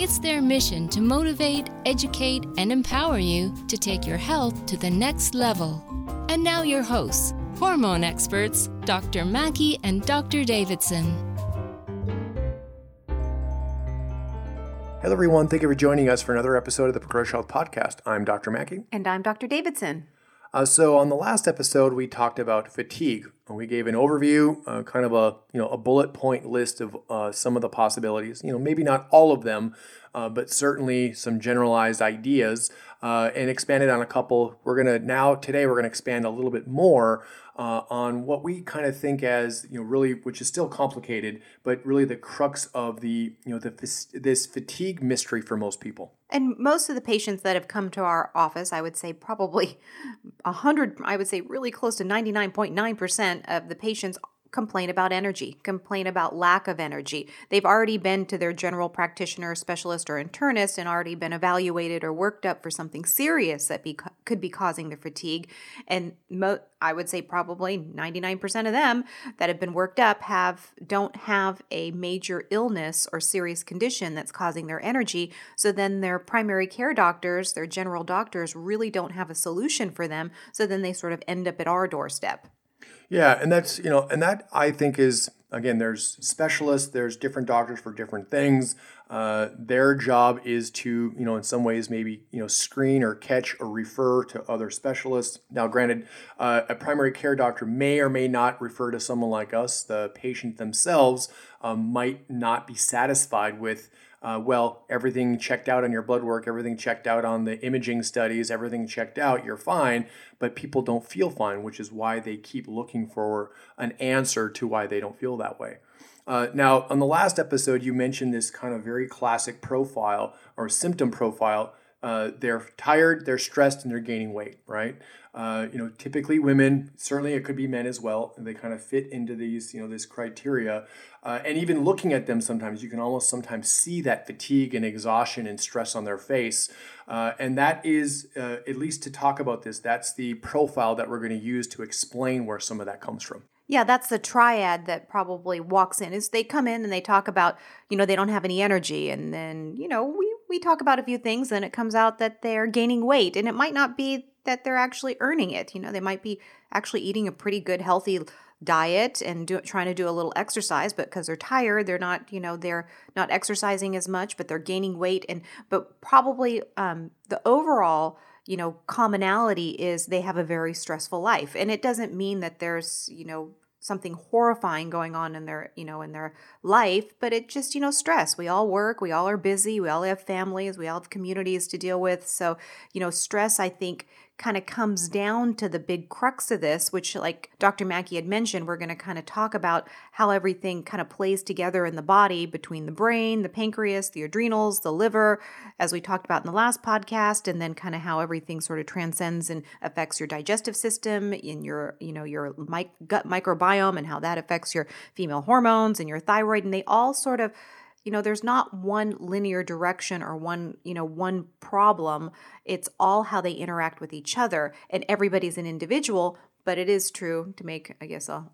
It's their mission to motivate, educate, and empower you to take your health to the next level. And now, your hosts, hormone experts, Dr. Mackey and Dr. Davidson. Hello, everyone. Thank you for joining us for another episode of the Progress Health Podcast. I'm Dr. Mackey. And I'm Dr. Davidson. Uh, so, on the last episode, we talked about fatigue. We gave an overview, uh, kind of a you know a bullet point list of uh, some of the possibilities. You know, maybe not all of them, uh, but certainly some generalized ideas, uh, and expanded on a couple. We're gonna now today we're gonna expand a little bit more uh, on what we kind of think as you know really which is still complicated but really the crux of the you know the, this fatigue mystery for most people. And most of the patients that have come to our office i would say probably 100 i would say really close to 99.9% of the patients complain about energy, complain about lack of energy. They've already been to their general practitioner, specialist, or internist and already been evaluated or worked up for something serious that be, could be causing the fatigue. And mo- I would say probably 99% of them that have been worked up have don't have a major illness or serious condition that's causing their energy. So then their primary care doctors, their general doctors really don't have a solution for them. So then they sort of end up at our doorstep. Yeah, and that's you know, and that I think is again, there's specialists, there's different doctors for different things. Uh, their job is to you know, in some ways, maybe you know, screen or catch or refer to other specialists. Now, granted, uh, a primary care doctor may or may not refer to someone like us. The patient themselves um, might not be satisfied with uh, well, everything checked out on your blood work, everything checked out on the imaging studies, everything checked out, you're fine, but people don't feel fine, which is why they keep looking for an answer to why they don't feel that way. Uh, now, on the last episode, you mentioned this kind of very classic profile or symptom profile. Uh, they're tired, they're stressed, and they're gaining weight, right? Uh, you know, typically women, certainly it could be men as well, they kind of fit into these, you know, this criteria. Uh, and even looking at them sometimes, you can almost sometimes see that fatigue and exhaustion and stress on their face. Uh, and that is, uh, at least to talk about this, that's the profile that we're going to use to explain where some of that comes from. Yeah, that's the triad that probably walks in. Is they come in and they talk about, you know, they don't have any energy, and then you know we we talk about a few things, and it comes out that they're gaining weight, and it might not be that they're actually earning it. You know, they might be actually eating a pretty good, healthy diet and do, trying to do a little exercise, but because they're tired, they're not, you know, they're not exercising as much, but they're gaining weight. And but probably um, the overall, you know, commonality is they have a very stressful life, and it doesn't mean that there's, you know, something horrifying going on in their you know in their life but it just you know stress we all work we all are busy we all have families we all have communities to deal with so you know stress i think kind of comes down to the big crux of this, which, like Dr. Mackey had mentioned, we're going to kind of talk about how everything kind of plays together in the body between the brain, the pancreas, the adrenals, the liver, as we talked about in the last podcast, and then kind of how everything sort of transcends and affects your digestive system, in your, you know, your gut microbiome, and how that affects your female hormones and your thyroid, and they all sort of you know there's not one linear direction or one you know one problem it's all how they interact with each other and everybody's an individual but it is true to make i guess a,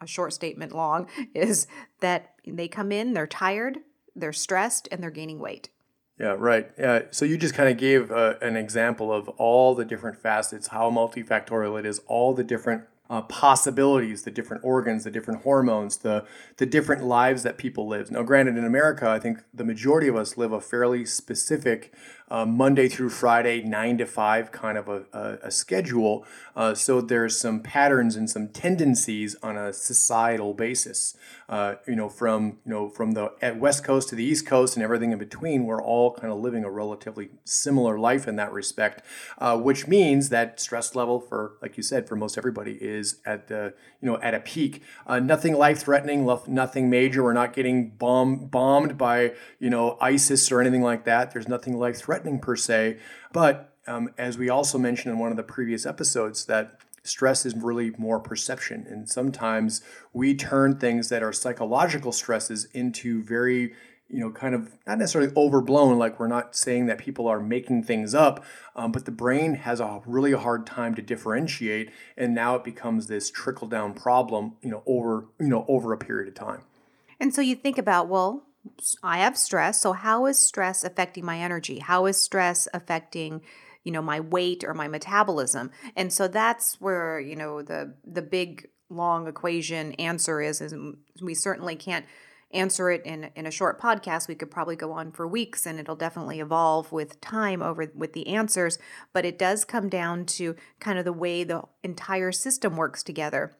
a short statement long is that they come in they're tired they're stressed and they're gaining weight yeah, right. Yeah. So you just kind of gave uh, an example of all the different facets, how multifactorial it is, all the different uh, possibilities, the different organs, the different hormones, the the different lives that people live. Now, granted, in America, I think the majority of us live a fairly specific uh, Monday through Friday, nine to five kind of a, a, a schedule. Uh, so there's some patterns and some tendencies on a societal basis. Uh, you know, from you know from the West Coast to the East Coast and everything in between, we're all kind of living a relatively similar life in that respect, uh, which means that stress level for, like you said, for most everybody is at the you know at a peak. Uh, nothing life threatening, nothing major. We're not getting bomb, bombed by you know ISIS or anything like that. There's nothing life threatening threatening per se, but um, as we also mentioned in one of the previous episodes, that stress is really more perception. And sometimes we turn things that are psychological stresses into very you know, kind of not necessarily overblown, like we're not saying that people are making things up, um, but the brain has a really hard time to differentiate, and now it becomes this trickle down problem, you know, over you know over a period of time. And so you think about, well, I have stress, so how is stress affecting my energy? How is stress affecting you know my weight or my metabolism? And so that's where you know the the big long equation answer is is we certainly can't answer it in in a short podcast. We could probably go on for weeks and it'll definitely evolve with time over with the answers but it does come down to kind of the way the entire system works together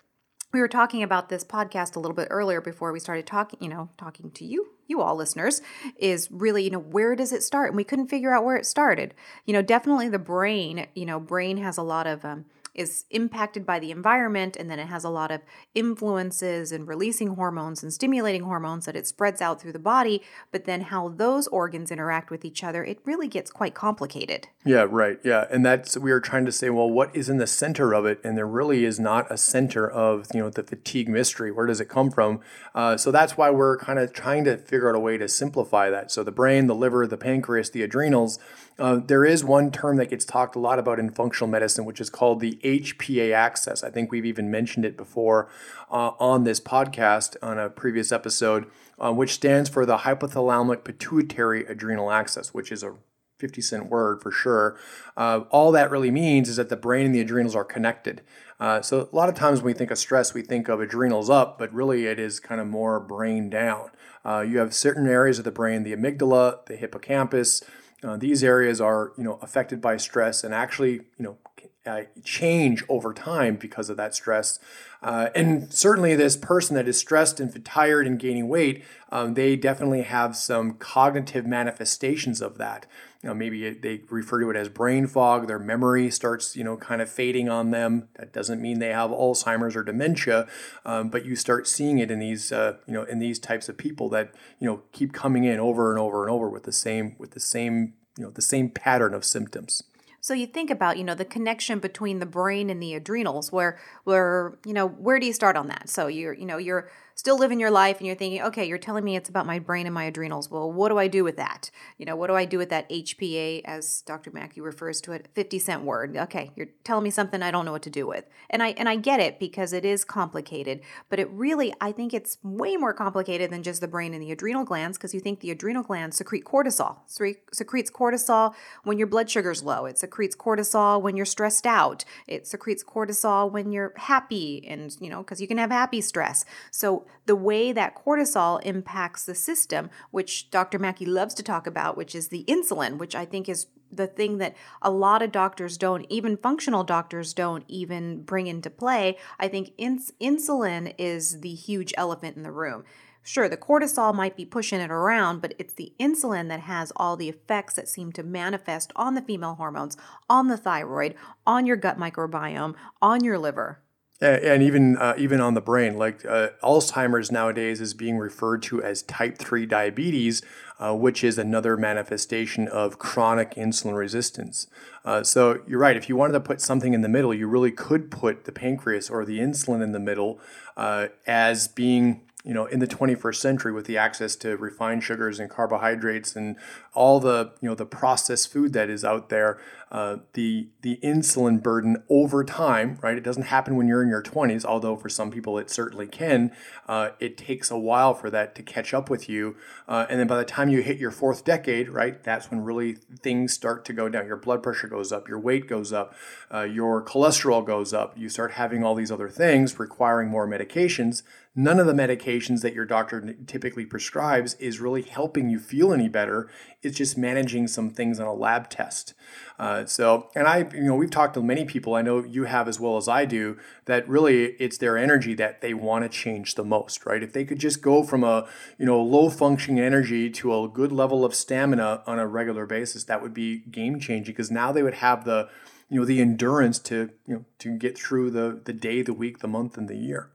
we were talking about this podcast a little bit earlier before we started talking you know talking to you you all listeners is really you know where does it start? And we couldn't figure out where it started. You know definitely the brain you know brain has a lot of um, is impacted by the environment and then it has a lot of influences and releasing hormones and stimulating hormones that it spreads out through the body but then how those organs interact with each other it really gets quite complicated. Yeah right. Yeah and that's we are trying to say well what is in the center of it? And there really is not a center of you know the fatigue mystery. Where does it come from? Uh, so that's why we're kind of trying to figure out a way to simplify that. So the brain the liver the pancreas the adrenals uh, there is one term that gets talked a lot about in functional medicine, which is called the HPA axis. I think we've even mentioned it before uh, on this podcast on a previous episode, uh, which stands for the hypothalamic pituitary adrenal axis, which is a 50 cent word for sure. Uh, all that really means is that the brain and the adrenals are connected. Uh, so a lot of times when we think of stress, we think of adrenals up, but really it is kind of more brain down. Uh, you have certain areas of the brain, the amygdala, the hippocampus, uh, these areas are, you know, affected by stress and actually, you know, uh, change over time because of that stress. Uh, and certainly, this person that is stressed and tired and gaining weight, um, they definitely have some cognitive manifestations of that. You know, maybe they refer to it as brain fog. Their memory starts, you know, kind of fading on them. That doesn't mean they have Alzheimer's or dementia, um, but you start seeing it in these, uh, you know, in these types of people that you know keep coming in over and over and over with the same, with the same, you know, the same pattern of symptoms. So you think about, you know, the connection between the brain and the adrenals where where, you know, where do you start on that? So you're, you know, you're still living your life and you're thinking, okay, you're telling me it's about my brain and my adrenals. Well, what do I do with that? You know, what do I do with that HPA, as Dr. Mackey refers to it, 50 cent word? Okay, you're telling me something I don't know what to do with. And I and I get it because it is complicated, but it really I think it's way more complicated than just the brain and the adrenal glands because you think the adrenal glands secrete cortisol. secretes cortisol when your blood sugar's low. It secretes cortisol when you're stressed out. It secretes cortisol when you're happy and, you know, because you can have happy stress. So the way that cortisol impacts the system, which Dr. Mackey loves to talk about, which is the insulin, which I think is the thing that a lot of doctors don't, even functional doctors don't even bring into play. I think ins- insulin is the huge elephant in the room. Sure, the cortisol might be pushing it around, but it's the insulin that has all the effects that seem to manifest on the female hormones, on the thyroid, on your gut microbiome, on your liver and even uh, even on the brain like uh, alzheimer's nowadays is being referred to as type 3 diabetes uh, which is another manifestation of chronic insulin resistance. Uh, so you're right if you wanted to put something in the middle you really could put the pancreas or the insulin in the middle uh, as being you know in the 21st century with the access to refined sugars and carbohydrates and all the you know the processed food that is out there uh, the the insulin burden over time right it doesn't happen when you're in your 20s although for some people it certainly can uh, it takes a while for that to catch up with you uh, and then by the time you hit your fourth decade right that's when really things start to go down. Your blood pressure goes up your weight goes up uh, your cholesterol goes up. You start having all these other things requiring more medications none of the medications that your doctor typically prescribes is really helping you feel any better. It's just managing some things on a lab test. Uh, so, and I, you know, we've talked to many people, I know you have as well as I do, that really it's their energy that they want to change the most, right? If they could just go from a, you know, low functioning energy to a good level of stamina on a regular basis, that would be game changing because now they would have the, you know, the endurance to, you know, to get through the, the day, the week, the month, and the year.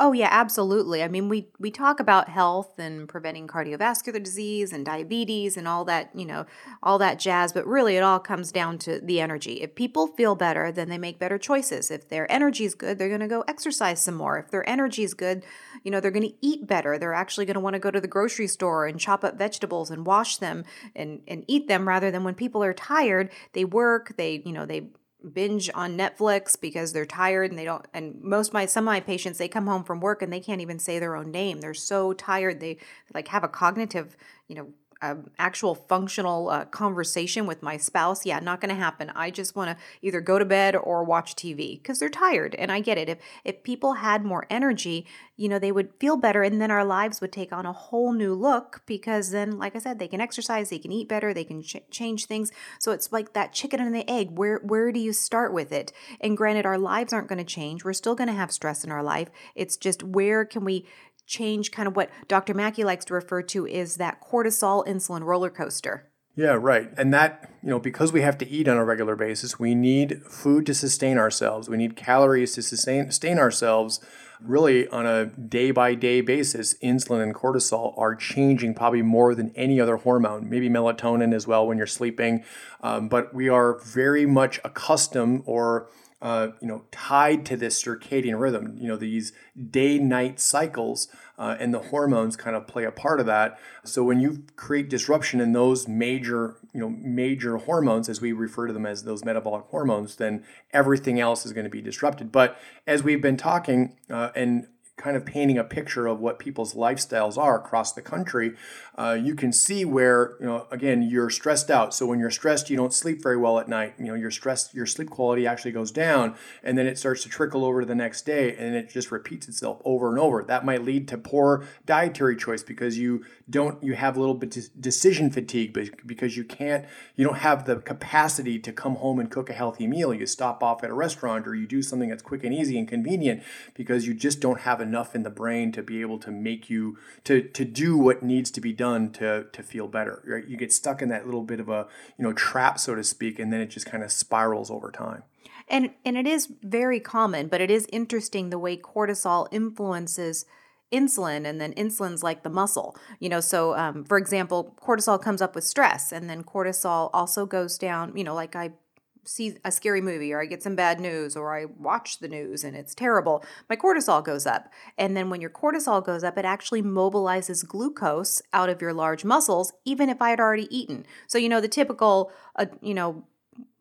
Oh yeah, absolutely. I mean, we we talk about health and preventing cardiovascular disease and diabetes and all that, you know, all that jazz, but really it all comes down to the energy. If people feel better, then they make better choices. If their energy is good, they're going to go exercise some more. If their energy is good, you know, they're going to eat better. They're actually going to want to go to the grocery store and chop up vegetables and wash them and and eat them rather than when people are tired, they work, they, you know, they binge on Netflix because they're tired and they don't and most my some of my patients they come home from work and they can't even say their own name. They're so tired they like have a cognitive, you know, um, actual functional uh, conversation with my spouse, yeah, not going to happen. I just want to either go to bed or watch TV because they're tired, and I get it. If if people had more energy, you know, they would feel better, and then our lives would take on a whole new look because then, like I said, they can exercise, they can eat better, they can ch- change things. So it's like that chicken and the egg. Where where do you start with it? And granted, our lives aren't going to change. We're still going to have stress in our life. It's just where can we change kind of what Dr. Mackey likes to refer to is that cortisol insulin roller coaster. Yeah, right. And that, you know, because we have to eat on a regular basis, we need food to sustain ourselves. We need calories to sustain, sustain ourselves. Really, on a day by day basis, insulin and cortisol are changing probably more than any other hormone, maybe melatonin as well when you're sleeping. Um, but we are very much accustomed or uh, you know, tied to this circadian rhythm. You know, these day-night cycles uh, and the hormones kind of play a part of that. So when you create disruption in those major, you know, major hormones, as we refer to them as those metabolic hormones, then everything else is going to be disrupted. But as we've been talking, uh, and kind of painting a picture of what people's lifestyles are across the country, uh, you can see where you know again you're stressed out. So when you're stressed, you don't sleep very well at night. You know your stress, your sleep quality actually goes down, and then it starts to trickle over to the next day, and it just repeats itself over and over. That might lead to poor dietary choice because you don't you have a little bit decision fatigue because you can't you don't have the capacity to come home and cook a healthy meal. You stop off at a restaurant or you do something that's quick and easy and convenient because you just don't have enough in the brain to be able to make you to to do what needs to be done to to feel better. Right? You get stuck in that little bit of a you know trap, so to speak, and then it just kind of spirals over time. And and it is very common, but it is interesting the way cortisol influences insulin and then insulin's like the muscle you know so um, for example cortisol comes up with stress and then cortisol also goes down you know like i see a scary movie or I get some bad news or I watch the news and it's terrible, my cortisol goes up. And then when your cortisol goes up, it actually mobilizes glucose out of your large muscles, even if I had already eaten. So, you know, the typical, uh, you know,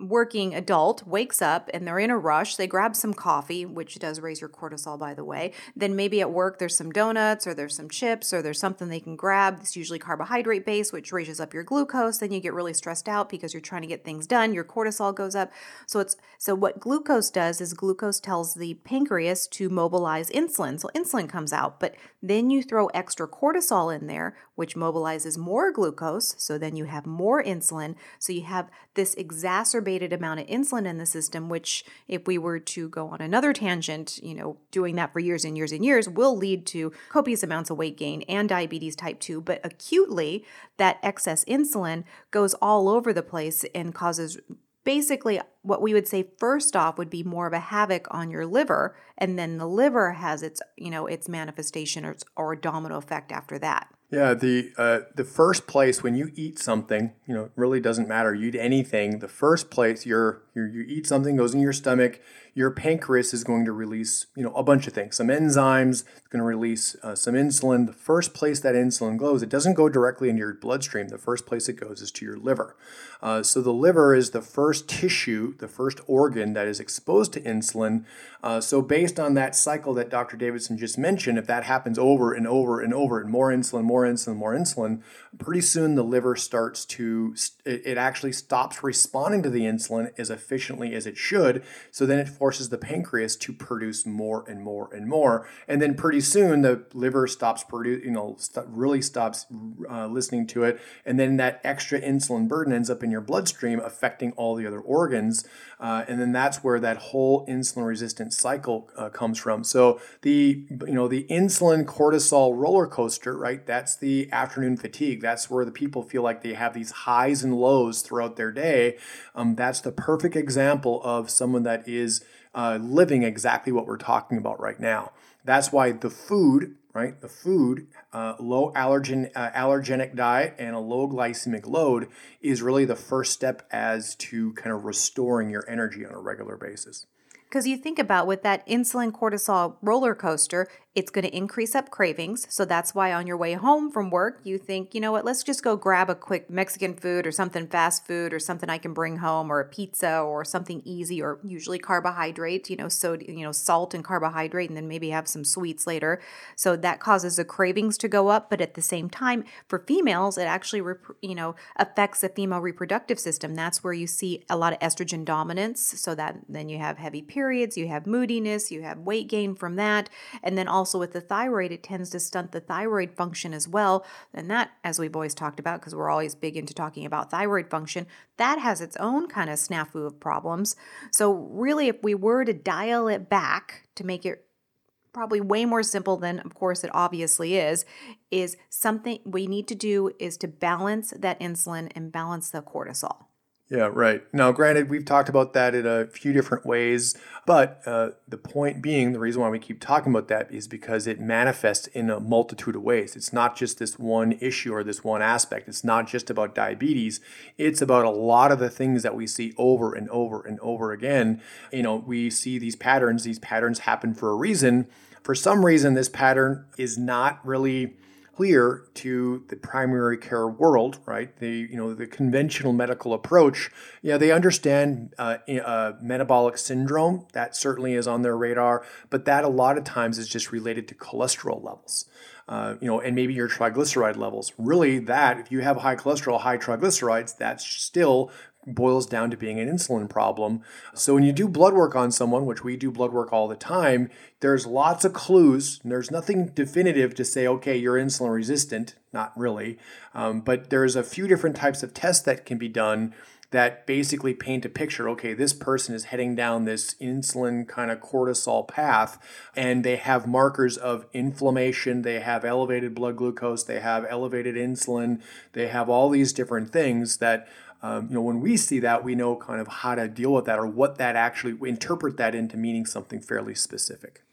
working adult wakes up and they're in a rush. They grab some coffee, which does raise your cortisol, by the way. Then maybe at work there's some donuts or there's some chips or there's something they can grab. It's usually carbohydrate based, which raises up your glucose. Then you get really stressed out because you're trying to get things done. Your cortisol goes up. So it's so what glucose does is glucose tells the pancreas to mobilize insulin. So insulin comes out, but then you throw extra cortisol in there, which mobilizes more glucose. So then you have more insulin. So you have this exacerbated amount of insulin in the system, which, if we were to go on another tangent, you know, doing that for years and years and years will lead to copious amounts of weight gain and diabetes type 2. But acutely, that excess insulin goes all over the place and causes basically what we would say first off would be more of a havoc on your liver and then the liver has its you know its manifestation or, or domino effect after that yeah, the uh, the first place when you eat something, you know, really doesn't matter. You eat anything. The first place you're, you're you eat something goes in your stomach your pancreas is going to release, you know, a bunch of things. Some enzymes, it's going to release uh, some insulin. The first place that insulin goes, it doesn't go directly into your bloodstream. The first place it goes is to your liver. Uh, so the liver is the first tissue, the first organ that is exposed to insulin. Uh, so based on that cycle that Dr. Davidson just mentioned, if that happens over and over and over, and more insulin, more insulin, more insulin, pretty soon the liver starts to, it, it actually stops responding to the insulin as efficiently as it should. So then it forces the pancreas to produce more and more and more. And then pretty soon the liver stops producing, you know, st- really stops uh, listening to it. And then that extra insulin burden ends up in your bloodstream, affecting all the other organs. Uh, and then that's where that whole insulin resistant cycle uh, comes from. So the, you know, the insulin cortisol roller coaster, right? That's the afternoon fatigue. That's where the people feel like they have these highs and lows throughout their day. Um, that's the perfect perfect example of someone that is uh, living exactly what we're talking about right now. That's why the food, right? The food, uh, low allergen, uh, allergenic diet and a low glycemic load is really the first step as to kind of restoring your energy on a regular basis. Because you think about with that insulin cortisol roller coaster, it's going to increase up cravings. So that's why on your way home from work, you think, you know what, let's just go grab a quick Mexican food or something fast food or something I can bring home or a pizza or something easy or usually carbohydrate, you know, so you know, salt and carbohydrate and then maybe have some sweets later. So that causes the cravings to go up, but at the same time for females, it actually you know, affects the female reproductive system. That's where you see a lot of estrogen dominance, so that then you have heavy periods, you have moodiness, you have weight gain from that, and then also with the thyroid, it tends to stunt the thyroid function as well. And that, as we've always talked about, because we're always big into talking about thyroid function, that has its own kind of snafu of problems. So, really, if we were to dial it back to make it probably way more simple than of course it obviously is is something we need to do is to balance that insulin and balance the cortisol yeah, right. Now, granted, we've talked about that in a few different ways, but uh, the point being, the reason why we keep talking about that is because it manifests in a multitude of ways. It's not just this one issue or this one aspect. It's not just about diabetes. It's about a lot of the things that we see over and over and over again. You know, we see these patterns. These patterns happen for a reason. For some reason, this pattern is not really clear to the primary care world, right? The you know the conventional medical approach. Yeah, they understand uh, uh, metabolic syndrome. That certainly is on their radar, but that a lot of times is just related to cholesterol levels. Uh, you know, and maybe your triglyceride levels. Really, that if you have high cholesterol, high triglycerides, that's still boils down to being an insulin problem. So when you do blood work on someone, which we do blood work all the time, there's lots of clues. there's nothing definitive to say, okay, you're insulin resistant. Not really. Um, but there's a few different types of tests that can be done that basically paint a picture okay, this person is heading down this insulin kind of cortisol path, and they have markers of inflammation, they have elevated blood glucose, they have elevated insulin, they have all these different things that um, you know, when we see that, we know kind of how to deal with that or what that actually interpret that into meaning something fairly specific.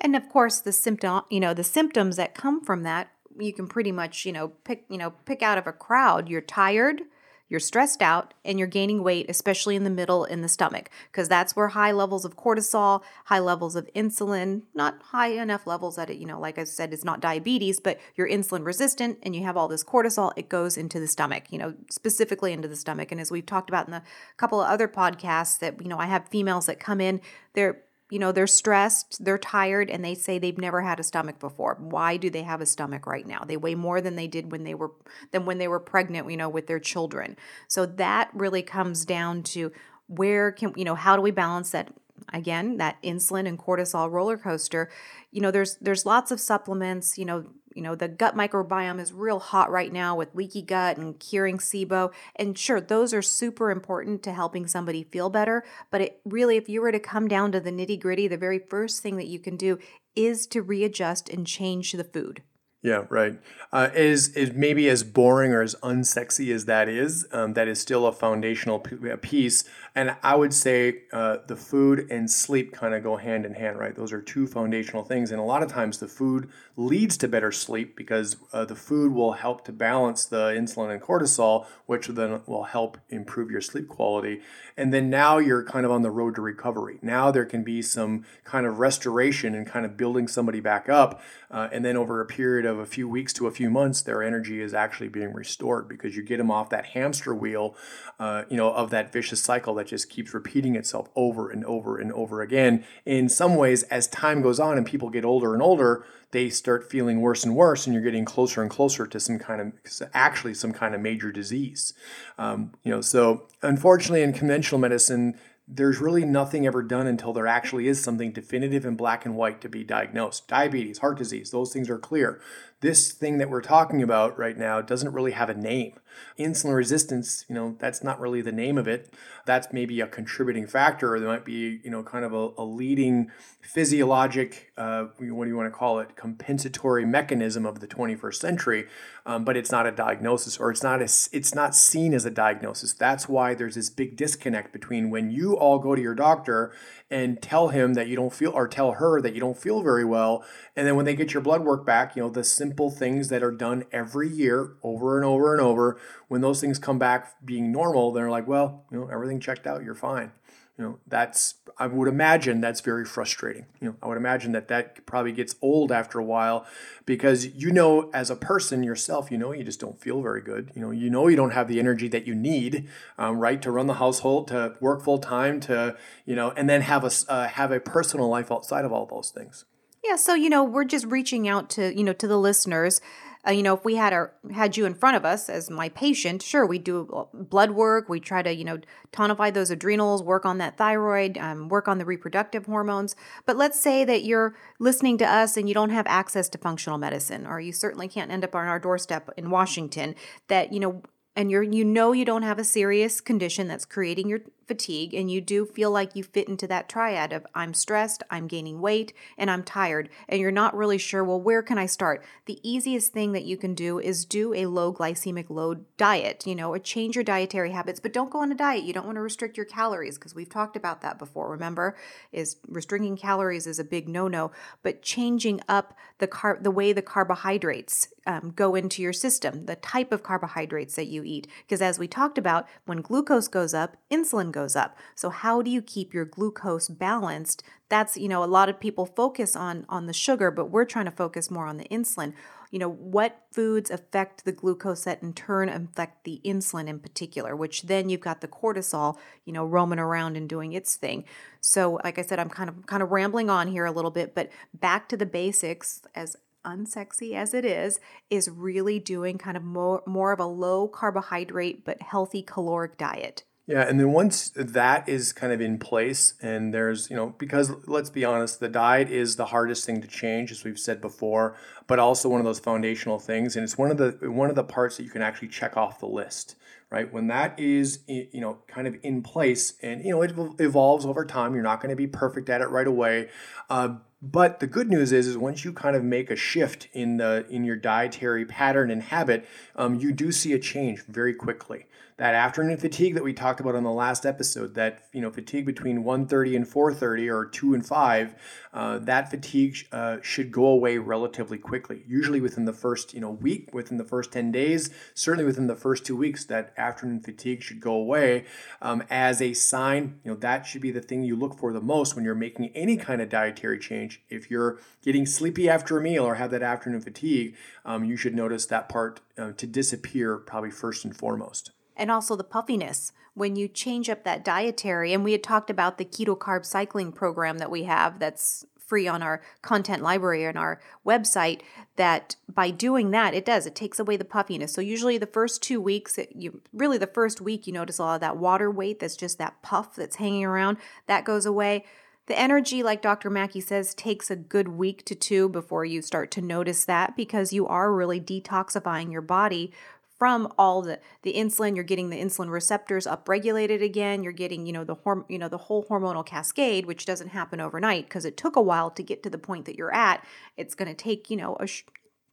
And of course, the symptom, you know, the symptoms that come from that, you can pretty much, you know, pick, you know, pick out of a crowd. You're tired, you're stressed out and you're gaining weight, especially in the middle in the stomach, because that's where high levels of cortisol, high levels of insulin, not high enough levels that it, you know, like I said, it's not diabetes, but you're insulin resistant and you have all this cortisol, it goes into the stomach, you know, specifically into the stomach. And as we've talked about in a couple of other podcasts, that, you know, I have females that come in, they're you know, they're stressed, they're tired, and they say they've never had a stomach before. Why do they have a stomach right now? They weigh more than they did when they were than when they were pregnant, you know, with their children. So that really comes down to where can you know, how do we balance that again, that insulin and cortisol roller coaster? You know, there's there's lots of supplements, you know, you know, the gut microbiome is real hot right now with leaky gut and curing SIBO. And sure, those are super important to helping somebody feel better. But it really, if you were to come down to the nitty gritty, the very first thing that you can do is to readjust and change the food. Yeah, right. Uh, is is maybe as boring or as unsexy as that is, um, that is still a foundational piece. And I would say uh, the food and sleep kind of go hand in hand, right? Those are two foundational things. And a lot of times the food leads to better sleep because uh, the food will help to balance the insulin and cortisol, which then will help improve your sleep quality. And then now you're kind of on the road to recovery. Now there can be some kind of restoration and kind of building somebody back up. Uh, and then over a period of a few weeks to a few months, their energy is actually being restored because you get them off that hamster wheel, uh, you know, of that vicious cycle that just keeps repeating itself over and over and over again. In some ways, as time goes on and people get older and older, they start feeling worse and worse, and you're getting closer and closer to some kind of actually some kind of major disease. Um, you know, so unfortunately, in conventional medicine, there's really nothing ever done until there actually is something definitive in black and white to be diagnosed. Diabetes, heart disease, those things are clear. This thing that we're talking about right now doesn't really have a name. Insulin resistance, you know, that's not really the name of it. That's maybe a contributing factor, or there might be, you know, kind of a, a leading physiologic, uh, what do you want to call it, compensatory mechanism of the 21st century. Um, but it's not a diagnosis, or it's not a, it's not seen as a diagnosis. That's why there's this big disconnect between when you all go to your doctor and tell him that you don't feel, or tell her that you don't feel very well, and then when they get your blood work back, you know, the simple things that are done every year, over and over and over when those things come back being normal, they're like, well, you know, everything checked out, you're fine. You know, that's I would imagine that's very frustrating. You know, I would imagine that that probably gets old after a while because you know as a person yourself, you know you just don't feel very good. You know, you know you don't have the energy that you need, um, right, to run the household, to work full time, to you know, and then have a uh, have a personal life outside of all those things. Yeah, so you know, we're just reaching out to you know to the listeners uh, you know, if we had our had you in front of us as my patient, sure, we do blood work. We try to, you know, tonify those adrenals, work on that thyroid, um, work on the reproductive hormones. But let's say that you're listening to us and you don't have access to functional medicine, or you certainly can't end up on our doorstep in Washington. That you know, and you're you know you don't have a serious condition that's creating your fatigue and you do feel like you fit into that triad of I'm stressed, I'm gaining weight, and I'm tired, and you're not really sure, well, where can I start? The easiest thing that you can do is do a low glycemic load diet, you know, or change your dietary habits, but don't go on a diet. You don't want to restrict your calories because we've talked about that before. Remember, is restricting calories is a big no-no, but changing up the car the way the carbohydrates um, go into your system, the type of carbohydrates that you eat. Because as we talked about, when glucose goes up, insulin goes up. So how do you keep your glucose balanced? That's, you know, a lot of people focus on on the sugar, but we're trying to focus more on the insulin. You know, what foods affect the glucose that in turn affect the insulin in particular, which then you've got the cortisol, you know, roaming around and doing its thing. So, like I said, I'm kind of kind of rambling on here a little bit, but back to the basics as unsexy as it is, is really doing kind of more, more of a low carbohydrate but healthy caloric diet. Yeah, and then once that is kind of in place, and there's, you know, because let's be honest, the diet is the hardest thing to change, as we've said before, but also one of those foundational things, and it's one of the one of the parts that you can actually check off the list, right? When that is, you know, kind of in place, and you know, it evolves over time. You're not going to be perfect at it right away, uh, but the good news is, is once you kind of make a shift in the in your dietary pattern and habit, um, you do see a change very quickly that afternoon fatigue that we talked about on the last episode, that you know fatigue between 1:30 and 4:30 or 2 and 5, uh, that fatigue uh, should go away relatively quickly. Usually within the first you know week, within the first 10 days, certainly within the first two weeks, that afternoon fatigue should go away. Um, as a sign, you know that should be the thing you look for the most when you're making any kind of dietary change. If you're getting sleepy after a meal or have that afternoon fatigue, um, you should notice that part uh, to disappear probably first and foremost and also the puffiness when you change up that dietary and we had talked about the keto carb cycling program that we have that's free on our content library and our website that by doing that it does it takes away the puffiness so usually the first two weeks it, you really the first week you notice a lot of that water weight that's just that puff that's hanging around that goes away the energy, like Dr. Mackey says, takes a good week to two before you start to notice that because you are really detoxifying your body from all the the insulin you're getting the insulin receptors upregulated again you're getting you know the horm- you know the whole hormonal cascade which doesn't happen overnight because it took a while to get to the point that you're at. It's going to take you know a sh-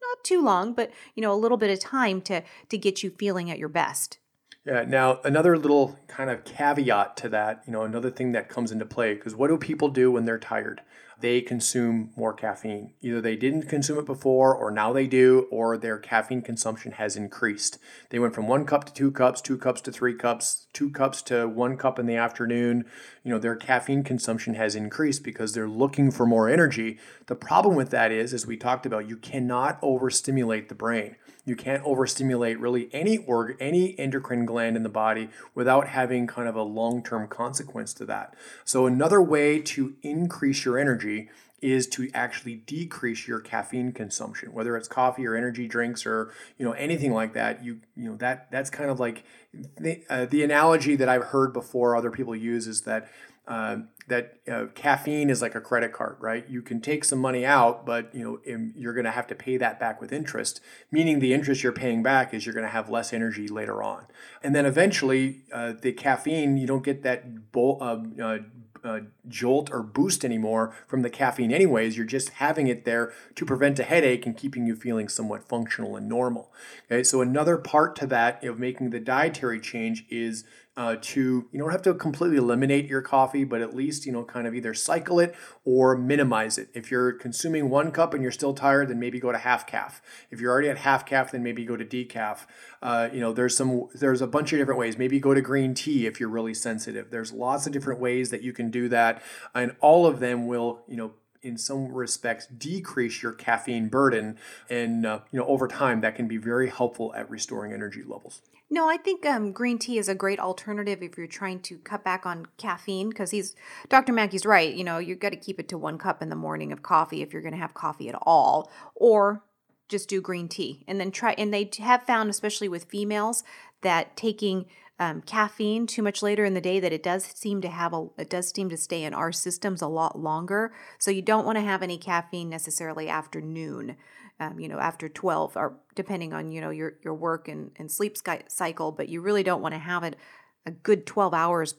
not too long but you know a little bit of time to to get you feeling at your best yeah. Now, another little kind of caveat to that, you know, another thing that comes into play, because what do people do when they're tired? they consume more caffeine. Either they didn't consume it before, or now they do, or their caffeine consumption has increased. They went from one cup to two cups, two cups to three cups, two cups to one cup in the afternoon. You know, their caffeine consumption has increased because they're looking for more energy. The problem with that is, as we talked about, you cannot overstimulate the brain. You can't overstimulate really any org, any endocrine gland in the body without having kind of a long-term consequence to that. So another way to increase your energy is to actually decrease your caffeine consumption whether it's coffee or energy drinks or you know anything like that you you know that that's kind of like the, uh, the analogy that i've heard before other people use is that uh, that uh, caffeine is like a credit card, right? You can take some money out, but you know you're going to have to pay that back with interest. Meaning the interest you're paying back is you're going to have less energy later on, and then eventually uh, the caffeine you don't get that bolt, uh, uh, uh, jolt or boost anymore from the caffeine, anyways. You're just having it there to prevent a headache and keeping you feeling somewhat functional and normal. Okay, so another part to that of making the dietary change is uh, to you don't have to completely eliminate your coffee, but at least you know kind of either cycle it or minimize it. If you're consuming one cup and you're still tired, then maybe go to half caf. If you're already at half caf, then maybe go to decaf. Uh, you know, there's some there's a bunch of different ways. Maybe go to green tea if you're really sensitive. There's lots of different ways that you can do that, and all of them will you know in some respects decrease your caffeine burden and uh, you know over time that can be very helpful at restoring energy levels no, I think um, green tea is a great alternative if you're trying to cut back on caffeine because he's Dr. Mackey's right. You know, you've got to keep it to one cup in the morning of coffee if you're going to have coffee at all, or just do green tea and then try. And they have found, especially with females, that taking um, caffeine too much later in the day that it does seem to have a it does seem to stay in our systems a lot longer. So you don't want to have any caffeine necessarily after noon um, you know, after 12 or depending on, you know, your, your work and, and sleep cycle, but you really don't want to have it a good 12 hours,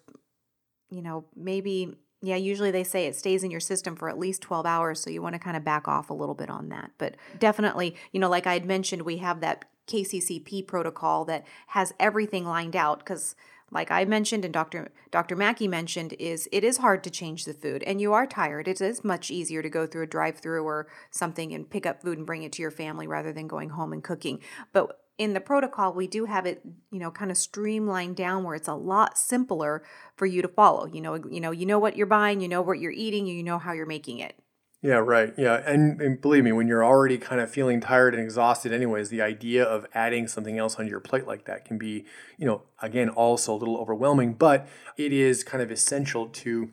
you know, maybe, yeah, usually they say it stays in your system for at least 12 hours. So you want to kind of back off a little bit on that. But definitely, you know, like I had mentioned, we have that KCCP protocol that has everything lined out because like I mentioned and Dr. Dr. Mackey mentioned, is it is hard to change the food and you are tired. It is much easier to go through a drive through or something and pick up food and bring it to your family rather than going home and cooking. But in the protocol, we do have it, you know, kind of streamlined down where it's a lot simpler for you to follow. You know, you know, you know what you're buying, you know what you're eating, you know how you're making it. Yeah, right. Yeah. And, and, believe me, when you're already kind of feeling tired and exhausted, anyways, the idea of adding something else on your plate like that can be, you know, again, also a little overwhelming, but it is kind of essential to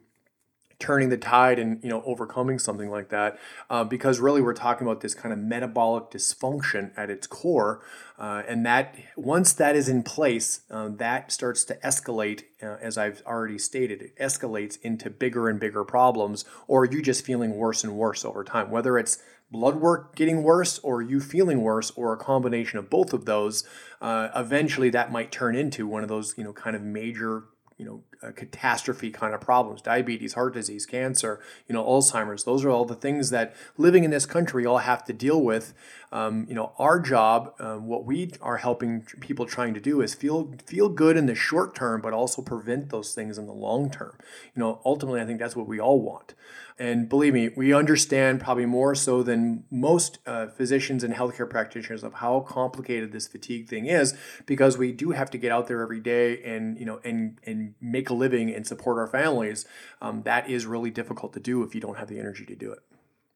turning the tide and you know overcoming something like that uh, because really we're talking about this kind of metabolic dysfunction at its core uh, and that once that is in place uh, that starts to escalate uh, as i've already stated it escalates into bigger and bigger problems or you just feeling worse and worse over time. Whether it's blood work getting worse or you feeling worse or a combination of both of those uh, eventually that might turn into one of those you know kind of major you know catastrophe kind of problems diabetes heart disease cancer you know alzheimer's. Those are all the things that living in this country all have to deal with. Um, you know our job um, what we are helping people trying to do is feel feel good in the short term but also prevent those things in the long term. You know ultimately i think that's what we all want. And believe me, we understand probably more so than most uh, physicians and healthcare practitioners of how complicated this fatigue thing is, because we do have to get out there every day and you know and and make a living and support our families. Um, that is really difficult to do if you don't have the energy to do it.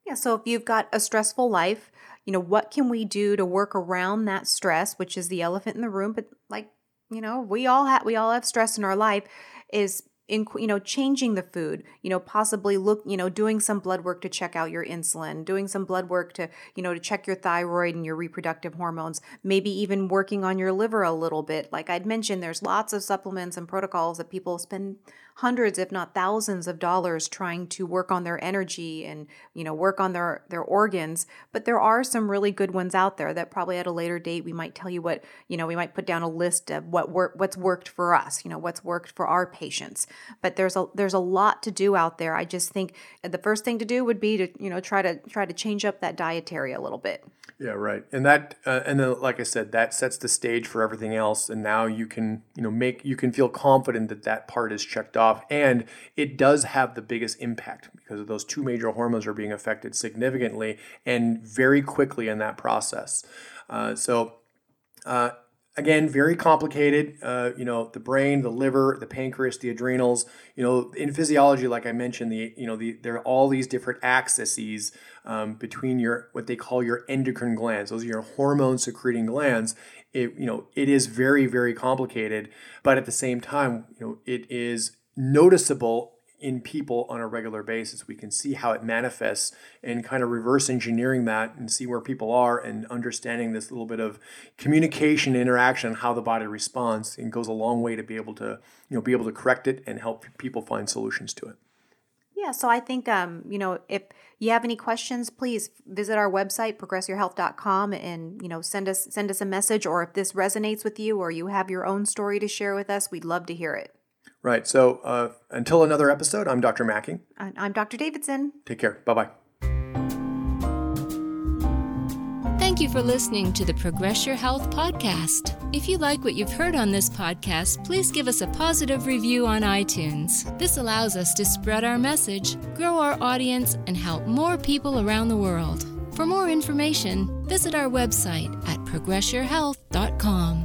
Yeah. So if you've got a stressful life, you know what can we do to work around that stress, which is the elephant in the room? But like you know, we all have we all have stress in our life. Is in you know changing the food you know possibly look you know doing some blood work to check out your insulin doing some blood work to you know to check your thyroid and your reproductive hormones maybe even working on your liver a little bit. Like i'd mentioned there's lots of supplements and protocols that people spend hundreds if not thousands of dollars trying to work on their energy and you know work on their their organs. But there are some really good ones out there that probably at a later date we might tell you what you know we might put down a list of what work what's worked for us you know what's worked for our patients. But there's a there's a lot to do out there. I just think the first thing to do would be to you know try to try to change up that dietary a little bit. Yeah, right. And that, uh, and then, like I said, that sets the stage for everything else. And now you can, you know, make you can feel confident that that part is checked off, and it does have the biggest impact because those two major hormones are being affected significantly and very quickly in that process. Uh, so. Uh, again very complicated uh, you know the brain the liver the pancreas the adrenals you know in physiology like i mentioned the you know the, there are all these different axes um, between your what they call your endocrine glands those are your hormone secreting glands it you know it is very very complicated but at the same time you know it is noticeable in people on a regular basis. We can see how it manifests and kind of reverse engineering that and see where people are and understanding this little bit of communication interaction, how the body responds, and goes a long way to be able to you know be able to correct it and help people find solutions to it. Yeah, so I think um, you know if you have any questions, please visit our website progressyourhealth.com and you know send us send us a message or if this resonates with you or you have your own story to share with us, we'd love to hear it. Right. So uh, until another episode, I'm Dr. Mackey. I'm Dr. Davidson. Take care. Bye bye. Thank you for listening to the Progress Your Health podcast. If you like what you've heard on this podcast, please give us a positive review on iTunes. This allows us to spread our message, grow our audience, and help more people around the world. For more information, visit our website at progressyourhealth.com.